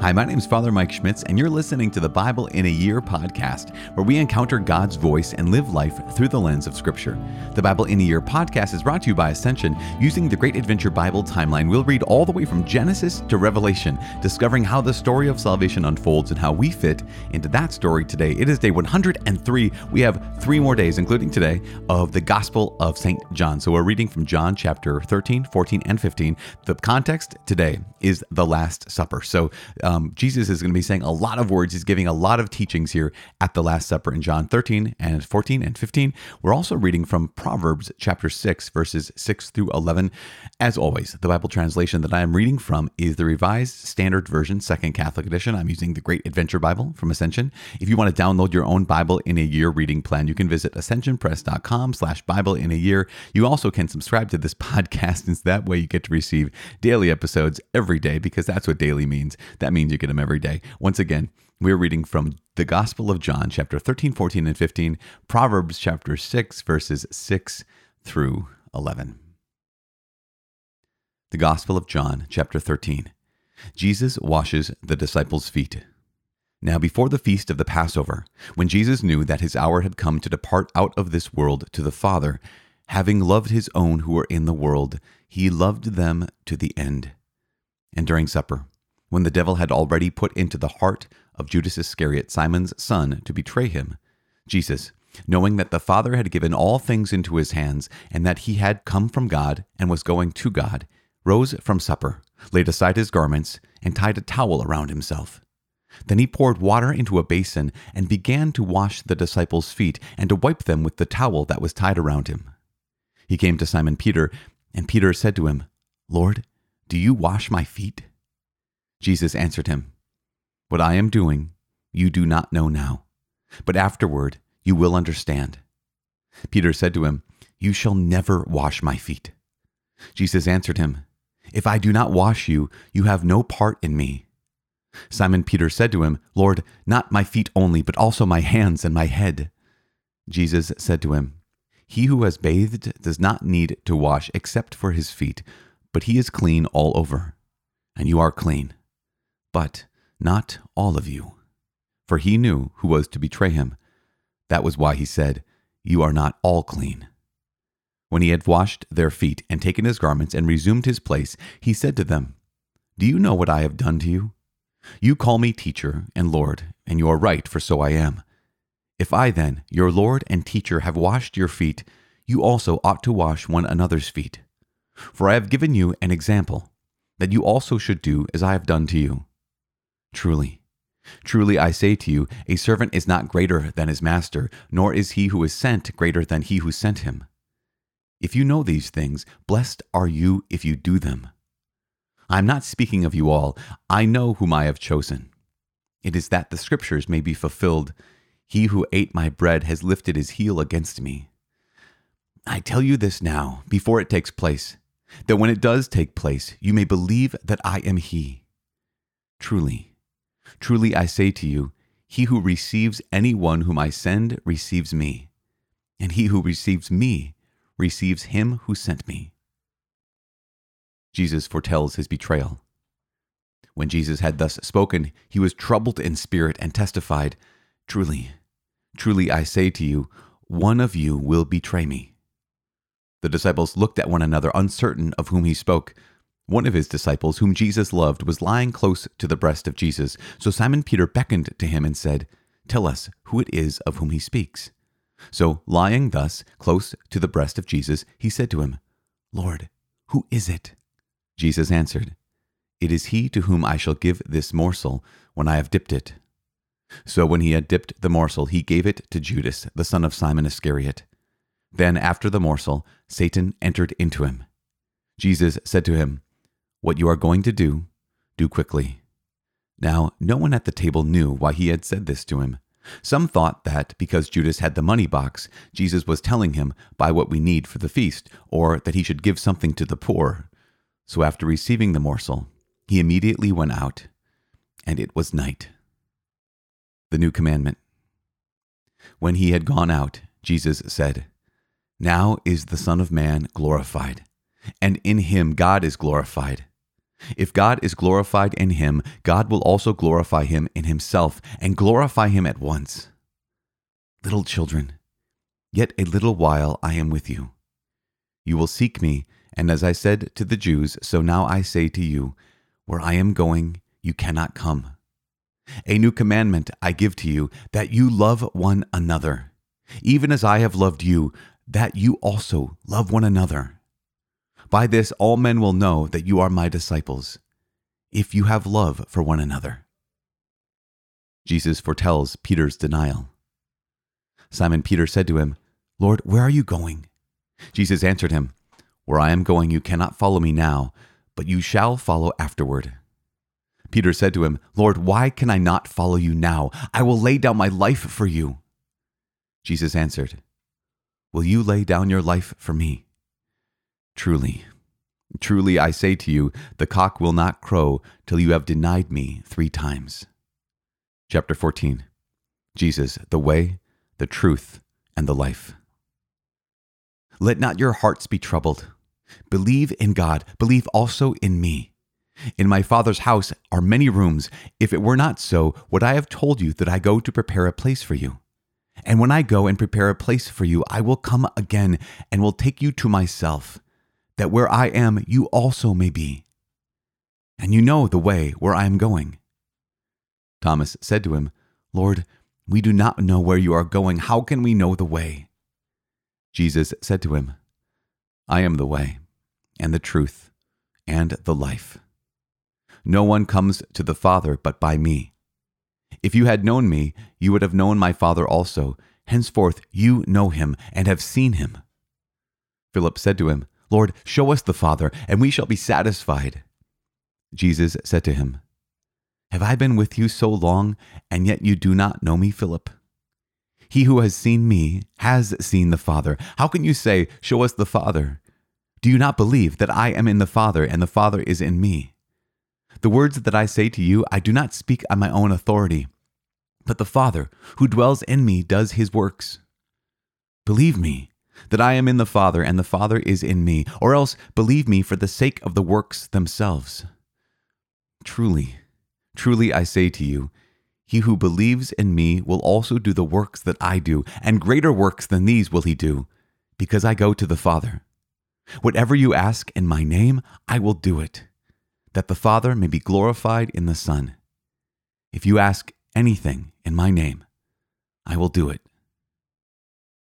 Hi, my name is Father Mike Schmitz, and you're listening to the Bible in a Year podcast, where we encounter God's voice and live life through the lens of Scripture. The Bible in a Year podcast is brought to you by Ascension. Using the Great Adventure Bible timeline, we'll read all the way from Genesis to Revelation, discovering how the story of salvation unfolds and how we fit into that story today. It is day 103. We have three more days, including today, of the Gospel of St. John. So we're reading from John chapter 13, 14, and 15. The context today is the Last Supper. So, uh, um, Jesus is going to be saying a lot of words. He's giving a lot of teachings here at the Last Supper in John 13 and 14 and 15. We're also reading from Proverbs chapter 6, verses 6 through 11. As always, the Bible translation that I am reading from is the Revised Standard Version, Second Catholic Edition. I'm using the Great Adventure Bible from Ascension. If you want to download your own Bible in a year reading plan, you can visit ascensionpress.com slash Bible in a year. You also can subscribe to this podcast, and that way you get to receive daily episodes every day because that's what daily means. That means you get them every day. Once again, we're reading from the Gospel of John, chapter 13, 14, and 15, Proverbs chapter 6, verses 6 through 11. The Gospel of John, chapter 13. Jesus washes the disciples' feet. Now, before the feast of the Passover, when Jesus knew that his hour had come to depart out of this world to the Father, having loved his own who were in the world, he loved them to the end. And during supper, when the devil had already put into the heart of Judas Iscariot, Simon's son, to betray him, Jesus, knowing that the Father had given all things into his hands, and that he had come from God and was going to God, rose from supper, laid aside his garments, and tied a towel around himself. Then he poured water into a basin and began to wash the disciples' feet and to wipe them with the towel that was tied around him. He came to Simon Peter, and Peter said to him, Lord, do you wash my feet? Jesus answered him, What I am doing, you do not know now, but afterward you will understand. Peter said to him, You shall never wash my feet. Jesus answered him, If I do not wash you, you have no part in me. Simon Peter said to him, Lord, not my feet only, but also my hands and my head. Jesus said to him, He who has bathed does not need to wash except for his feet, but he is clean all over. And you are clean, but not all of you. For he knew who was to betray him. That was why he said, You are not all clean. When he had washed their feet and taken his garments and resumed his place, he said to them, Do you know what I have done to you? You call me teacher and Lord, and you are right, for so I am. If I then, your Lord and teacher, have washed your feet, you also ought to wash one another's feet. For I have given you an example, that you also should do as I have done to you. Truly, truly I say to you, a servant is not greater than his master, nor is he who is sent greater than he who sent him. If you know these things, blessed are you if you do them. I am not speaking of you all. I know whom I have chosen. It is that the scriptures may be fulfilled. He who ate my bread has lifted his heel against me. I tell you this now, before it takes place, that when it does take place, you may believe that I am he. Truly, truly I say to you, he who receives anyone whom I send receives me, and he who receives me receives him who sent me. Jesus foretells his betrayal. When Jesus had thus spoken, he was troubled in spirit and testified, Truly, truly I say to you, one of you will betray me. The disciples looked at one another, uncertain of whom he spoke. One of his disciples, whom Jesus loved, was lying close to the breast of Jesus. So Simon Peter beckoned to him and said, Tell us who it is of whom he speaks. So, lying thus close to the breast of Jesus, he said to him, Lord, who is it? Jesus answered, It is he to whom I shall give this morsel when I have dipped it. So when he had dipped the morsel, he gave it to Judas, the son of Simon Iscariot. Then, after the morsel, Satan entered into him. Jesus said to him, What you are going to do, do quickly. Now, no one at the table knew why he had said this to him. Some thought that because Judas had the money box, Jesus was telling him, Buy what we need for the feast, or that he should give something to the poor. So after receiving the morsel, he immediately went out, and it was night. The new commandment. When he had gone out, Jesus said, Now is the Son of Man glorified, and in him God is glorified. If God is glorified in him, God will also glorify him in himself and glorify him at once. Little children, yet a little while I am with you. You will seek me, and as I said to the Jews, so now I say to you, where I am going, you cannot come. A new commandment I give to you, that you love one another, even as I have loved you, that you also love one another. By this all men will know that you are my disciples, if you have love for one another. Jesus foretells Peter's denial. Simon Peter said to him, Lord, where are you going? Jesus answered him, Where I am going, you cannot follow me now, but you shall follow afterward. Peter said to him, Lord, why can I not follow you now? I will lay down my life for you. Jesus answered, Will you lay down your life for me? Truly, truly I say to you, the cock will not crow till you have denied me three times. Chapter 14 Jesus, the way, the truth, and the life. Let not your hearts be troubled. Believe in God, believe also in me. In my Father's house are many rooms. If it were not so, would I have told you that I go to prepare a place for you? And when I go and prepare a place for you, I will come again and will take you to myself that where I am, you also may be. And you know the way where I am going. Thomas said to him, Lord, we do not know where you are going. How can we know the way? Jesus said to him, I am the way, and the truth, and the life. No one comes to the Father but by me. If you had known me, you would have known my Father also. Henceforth you know him and have seen him. Philip said to him, Lord, show us the Father, and we shall be satisfied. Jesus said to him, Have I been with you so long, and yet you do not know me, Philip? He who has seen me has seen the Father. How can you say, Show us the Father? Do you not believe that I am in the Father, and the Father is in me? The words that I say to you, I do not speak on my own authority, but the Father, who dwells in me, does his works. Believe me that I am in the Father and the Father is in me, or else believe me for the sake of the works themselves. Truly, truly I say to you, he who believes in me will also do the works that I do, and greater works than these will he do, because I go to the Father. Whatever you ask in my name, I will do it, that the Father may be glorified in the Son. If you ask anything in my name, I will do it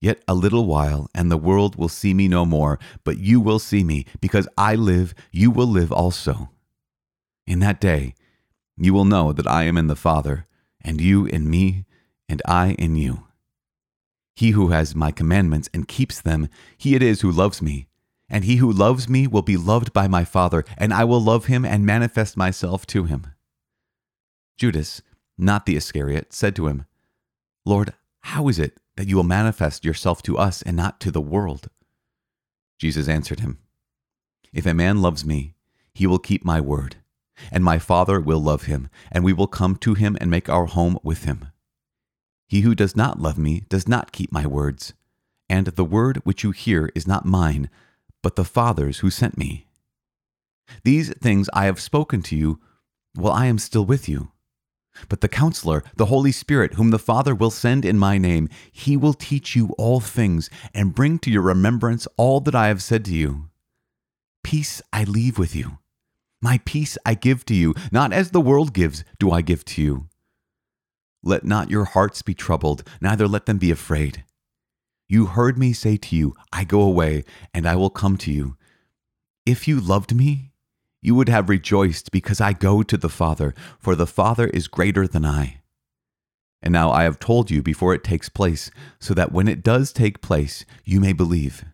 Yet a little while, and the world will see me no more, but you will see me, because I live, you will live also. In that day, you will know that I am in the Father, and you in me, and I in you. He who has my commandments and keeps them, he it is who loves me. And he who loves me will be loved by my Father, and I will love him and manifest myself to him. Judas, not the Iscariot, said to him, Lord, how is it that you will manifest yourself to us and not to the world? Jesus answered him, If a man loves me, he will keep my word, and my Father will love him, and we will come to him and make our home with him. He who does not love me does not keep my words, and the word which you hear is not mine, but the Father's who sent me. These things I have spoken to you while I am still with you. But the counselor, the Holy Spirit, whom the Father will send in my name, he will teach you all things and bring to your remembrance all that I have said to you. Peace I leave with you. My peace I give to you, not as the world gives, do I give to you. Let not your hearts be troubled, neither let them be afraid. You heard me say to you, I go away, and I will come to you. If you loved me, you would have rejoiced because I go to the Father, for the Father is greater than I. And now I have told you before it takes place, so that when it does take place, you may believe.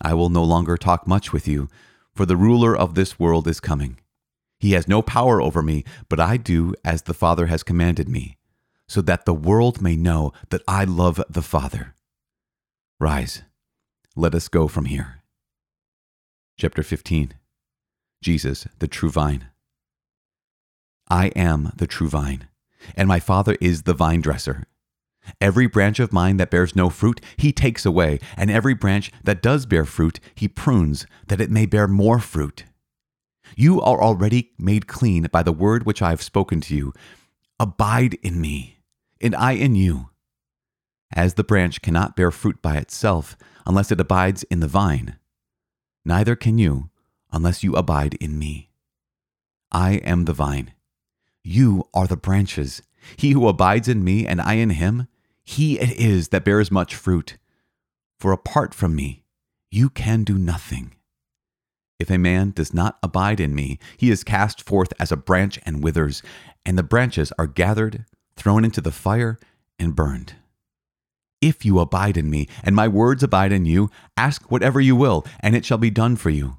I will no longer talk much with you, for the ruler of this world is coming. He has no power over me, but I do as the Father has commanded me, so that the world may know that I love the Father. Rise, let us go from here. Chapter 15 Jesus, the true vine. I am the true vine, and my Father is the vine dresser. Every branch of mine that bears no fruit, he takes away, and every branch that does bear fruit, he prunes, that it may bear more fruit. You are already made clean by the word which I have spoken to you. Abide in me, and I in you. As the branch cannot bear fruit by itself unless it abides in the vine, neither can you unless you abide in me. I am the vine. You are the branches. He who abides in me and I in him, he it is that bears much fruit. For apart from me, you can do nothing. If a man does not abide in me, he is cast forth as a branch and withers, and the branches are gathered, thrown into the fire, and burned. If you abide in me, and my words abide in you, ask whatever you will, and it shall be done for you.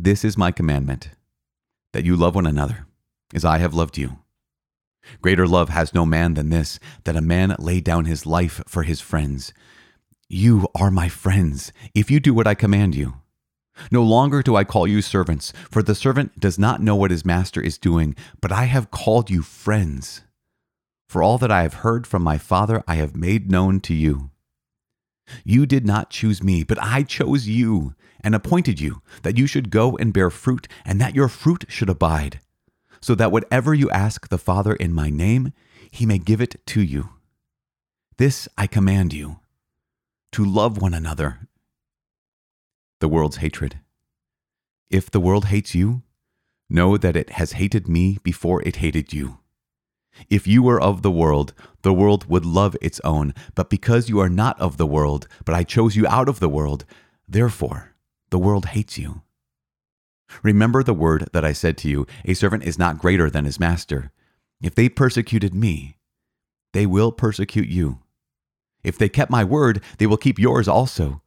This is my commandment, that you love one another, as I have loved you. Greater love has no man than this, that a man lay down his life for his friends. You are my friends, if you do what I command you. No longer do I call you servants, for the servant does not know what his master is doing, but I have called you friends. For all that I have heard from my Father, I have made known to you. You did not choose me, but I chose you and appointed you that you should go and bear fruit, and that your fruit should abide, so that whatever you ask the Father in my name, he may give it to you. This I command you to love one another the world's hatred. If the world hates you, know that it has hated me before it hated you. If you were of the world, the world would love its own, but because you are not of the world, but I chose you out of the world, therefore the world hates you. Remember the word that I said to you A servant is not greater than his master. If they persecuted me, they will persecute you. If they kept my word, they will keep yours also.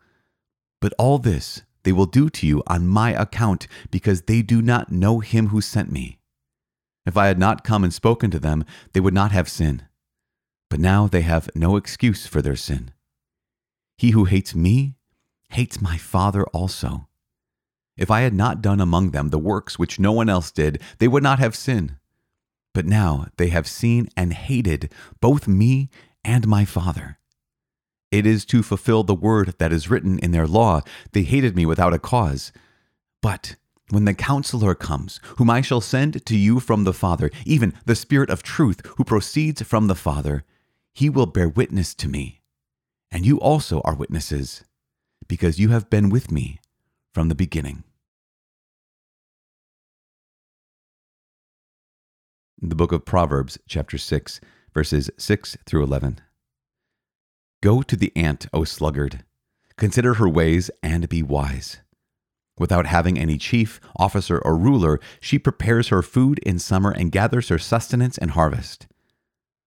But all this they will do to you on my account, because they do not know him who sent me. If I had not come and spoken to them, they would not have sin. But now they have no excuse for their sin. He who hates me hates my Father also. If I had not done among them the works which no one else did, they would not have sin. But now they have seen and hated both me and my Father. It is to fulfill the word that is written in their law. They hated me without a cause. But when the counselor comes, whom I shall send to you from the Father, even the Spirit of truth, who proceeds from the Father, he will bear witness to me. And you also are witnesses, because you have been with me from the beginning. The book of Proverbs, chapter 6, verses 6 through 11. Go to the ant, O sluggard. Consider her ways and be wise. Without having any chief, officer, or ruler, she prepares her food in summer and gathers her sustenance in harvest.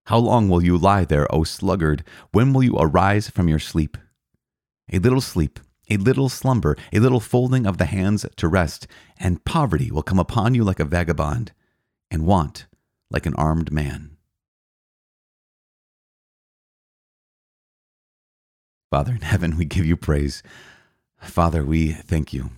How long will you lie there, O sluggard? When will you arise from your sleep? A little sleep, a little slumber, a little folding of the hands to rest, and poverty will come upon you like a vagabond, and want like an armed man. Father in heaven, we give you praise. Father, we thank you.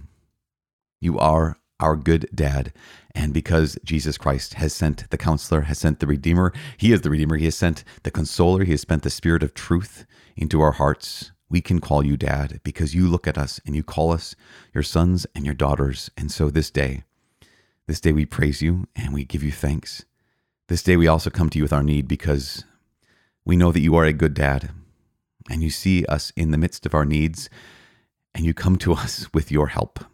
You are our good dad. And because Jesus Christ has sent the counselor, has sent the Redeemer, He is the Redeemer, He has sent the consoler, He has sent the Spirit of truth into our hearts. We can call you dad because you look at us and you call us your sons and your daughters. And so this day, this day we praise you and we give you thanks. This day we also come to you with our need because we know that you are a good dad and you see us in the midst of our needs, and you come to us with your help.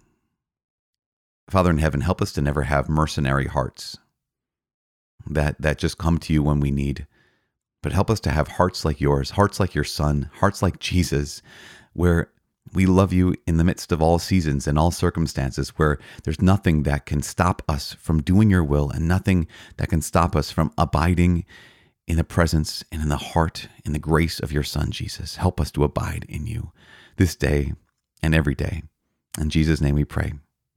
Father in heaven, help us to never have mercenary hearts that, that just come to you when we need. But help us to have hearts like yours, hearts like your son, hearts like Jesus, where we love you in the midst of all seasons and all circumstances, where there's nothing that can stop us from doing your will and nothing that can stop us from abiding in the presence and in the heart and the grace of your Son, Jesus. Help us to abide in you this day and every day. In Jesus' name we pray.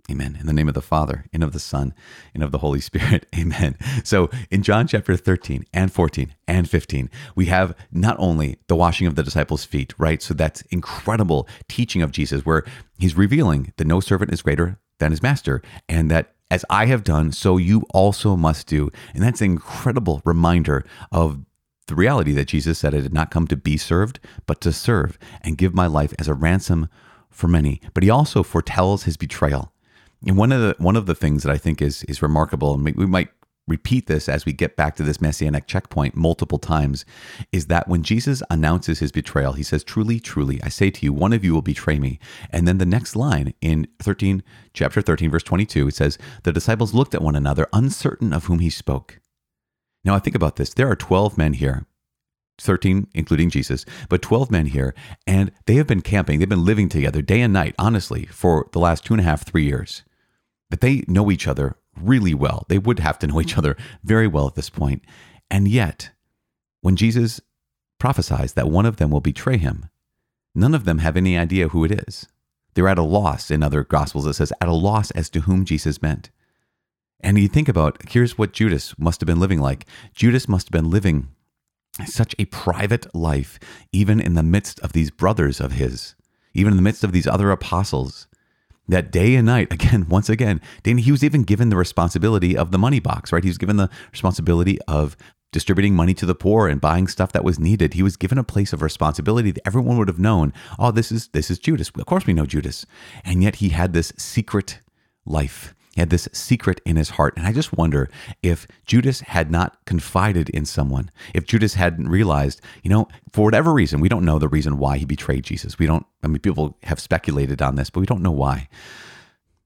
Amen. In the name of the Father, and of the Son, and of the Holy Spirit. Amen. So in John chapter 13 and 14 and 15, we have not only the washing of the disciples' feet, right? So that's incredible teaching of Jesus where he's revealing that no servant is greater than his master, and that as I have done, so you also must do. And that's an incredible reminder of the reality that Jesus said, I did not come to be served, but to serve and give my life as a ransom for many. But he also foretells his betrayal. And one of the one of the things that I think is is remarkable, and we might repeat this as we get back to this messianic checkpoint multiple times, is that when Jesus announces his betrayal, he says, Truly, truly, I say to you, one of you will betray me. And then the next line in 13, chapter 13, verse 22, it says, The disciples looked at one another, uncertain of whom he spoke. Now I think about this. There are 12 men here. 13, including Jesus, but 12 men here, and they have been camping. They've been living together day and night, honestly, for the last two and a half, three years. But they know each other really well. They would have to know each mm-hmm. other very well at this point. And yet, when Jesus prophesies that one of them will betray him, none of them have any idea who it is. They're at a loss. In other gospels, it says, at a loss as to whom Jesus meant. And you think about here's what Judas must have been living like. Judas must have been living such a private life, even in the midst of these brothers of his, even in the midst of these other apostles that day and night again once again danny he was even given the responsibility of the money box right? He was given the responsibility of distributing money to the poor and buying stuff that was needed. He was given a place of responsibility that everyone would have known oh this is this is judas. Of course we know judas. And yet he had this secret life he had this secret in his heart. And I just wonder if Judas had not confided in someone, if Judas hadn't realized, you know, for whatever reason, we don't know the reason why he betrayed Jesus. We don't, I mean, people have speculated on this, but we don't know why.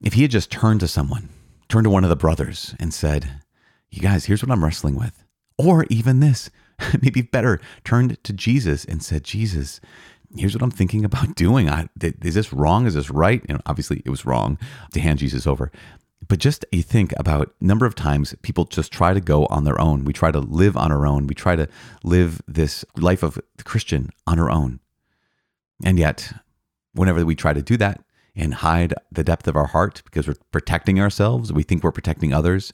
If he had just turned to someone, turned to one of the brothers and said, You guys, here's what I'm wrestling with. Or even this, maybe better, turned to Jesus and said, Jesus, here's what I'm thinking about doing. I, is this wrong? Is this right? And obviously, it was wrong to hand Jesus over. But just you think about number of times people just try to go on their own. We try to live on our own. We try to live this life of the Christian on our own. And yet, whenever we try to do that and hide the depth of our heart because we're protecting ourselves, we think we're protecting others,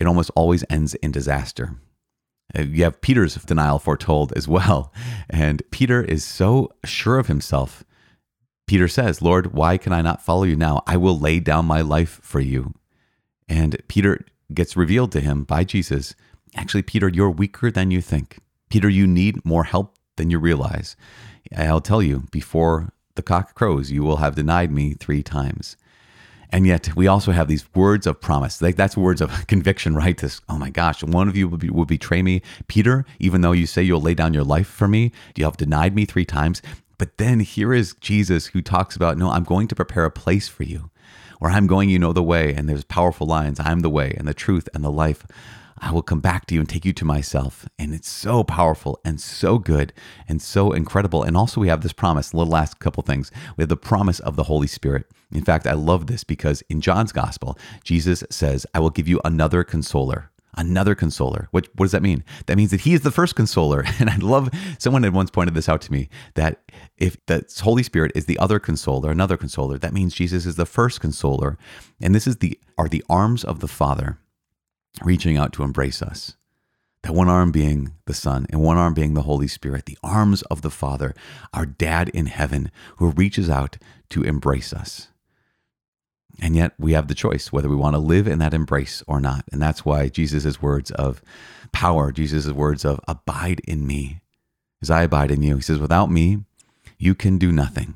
it almost always ends in disaster. Uh, you have Peter's denial foretold as well. And Peter is so sure of himself Peter says, Lord, why can I not follow you now? I will lay down my life for you. And Peter gets revealed to him by Jesus. Actually, Peter, you're weaker than you think. Peter, you need more help than you realize. I'll tell you, before the cock crows, you will have denied me three times. And yet, we also have these words of promise. Like that's words of conviction, right? This, oh my gosh, one of you will, be, will betray me. Peter, even though you say you'll lay down your life for me, you have denied me three times. But then here is Jesus who talks about, no, I'm going to prepare a place for you, or I'm going, you know, the way. And there's powerful lines I'm the way and the truth and the life. I will come back to you and take you to myself. And it's so powerful and so good and so incredible. And also, we have this promise, little last couple things. We have the promise of the Holy Spirit. In fact, I love this because in John's gospel, Jesus says, I will give you another consoler another consoler. What, what does that mean? That means that he is the first consoler. And I love someone had once pointed this out to me that if the Holy Spirit is the other consoler, another consoler, that means Jesus is the first consoler. And this is the are the arms of the Father reaching out to embrace us. That one arm being the Son and one arm being the Holy Spirit, the arms of the Father, our dad in heaven who reaches out to embrace us. And yet we have the choice whether we want to live in that embrace or not. And that's why Jesus' words of power, Jesus' words of abide in me as I abide in you. He says, without me, you can do nothing,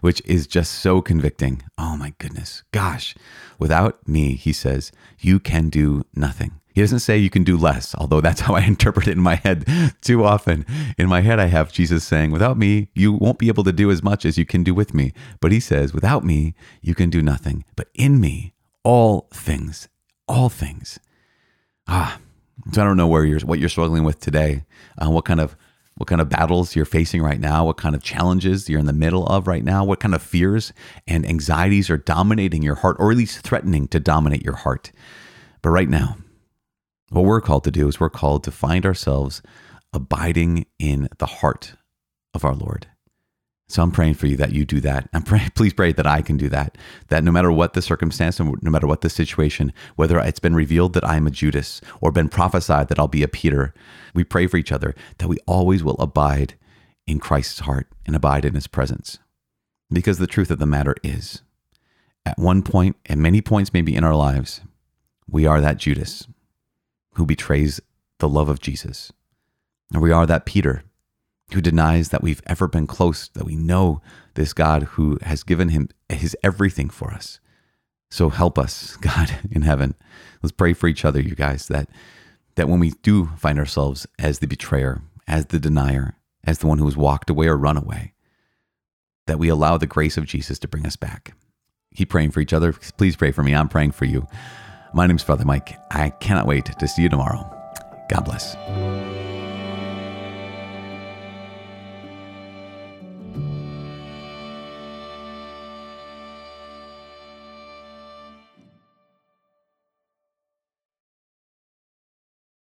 which is just so convicting. Oh my goodness. Gosh, without me, he says, you can do nothing. He doesn't say you can do less, although that's how I interpret it in my head too often. In my head, I have Jesus saying, Without me, you won't be able to do as much as you can do with me. But he says, Without me, you can do nothing. But in me, all things, all things. Ah, so I don't know where you're, what you're struggling with today, uh, what kind of what kind of battles you're facing right now, what kind of challenges you're in the middle of right now, what kind of fears and anxieties are dominating your heart, or at least threatening to dominate your heart. But right now, what we're called to do is we're called to find ourselves abiding in the heart of our Lord. So I'm praying for you that you do that. I'm please pray that I can do that. That no matter what the circumstance and no matter what the situation, whether it's been revealed that I'm a Judas or been prophesied that I'll be a Peter, we pray for each other that we always will abide in Christ's heart and abide in his presence. Because the truth of the matter is, at one point, and many points maybe in our lives, we are that Judas who betrays the love of Jesus. And we are that Peter who denies that we've ever been close, that we know this God who has given him his everything for us. So help us, God in heaven. Let's pray for each other, you guys, that that when we do find ourselves as the betrayer, as the denier, as the one who has walked away or run away, that we allow the grace of Jesus to bring us back. Keep praying for each other. Please pray for me. I'm praying for you. My name's Father Mike. I cannot wait to see you tomorrow. God bless.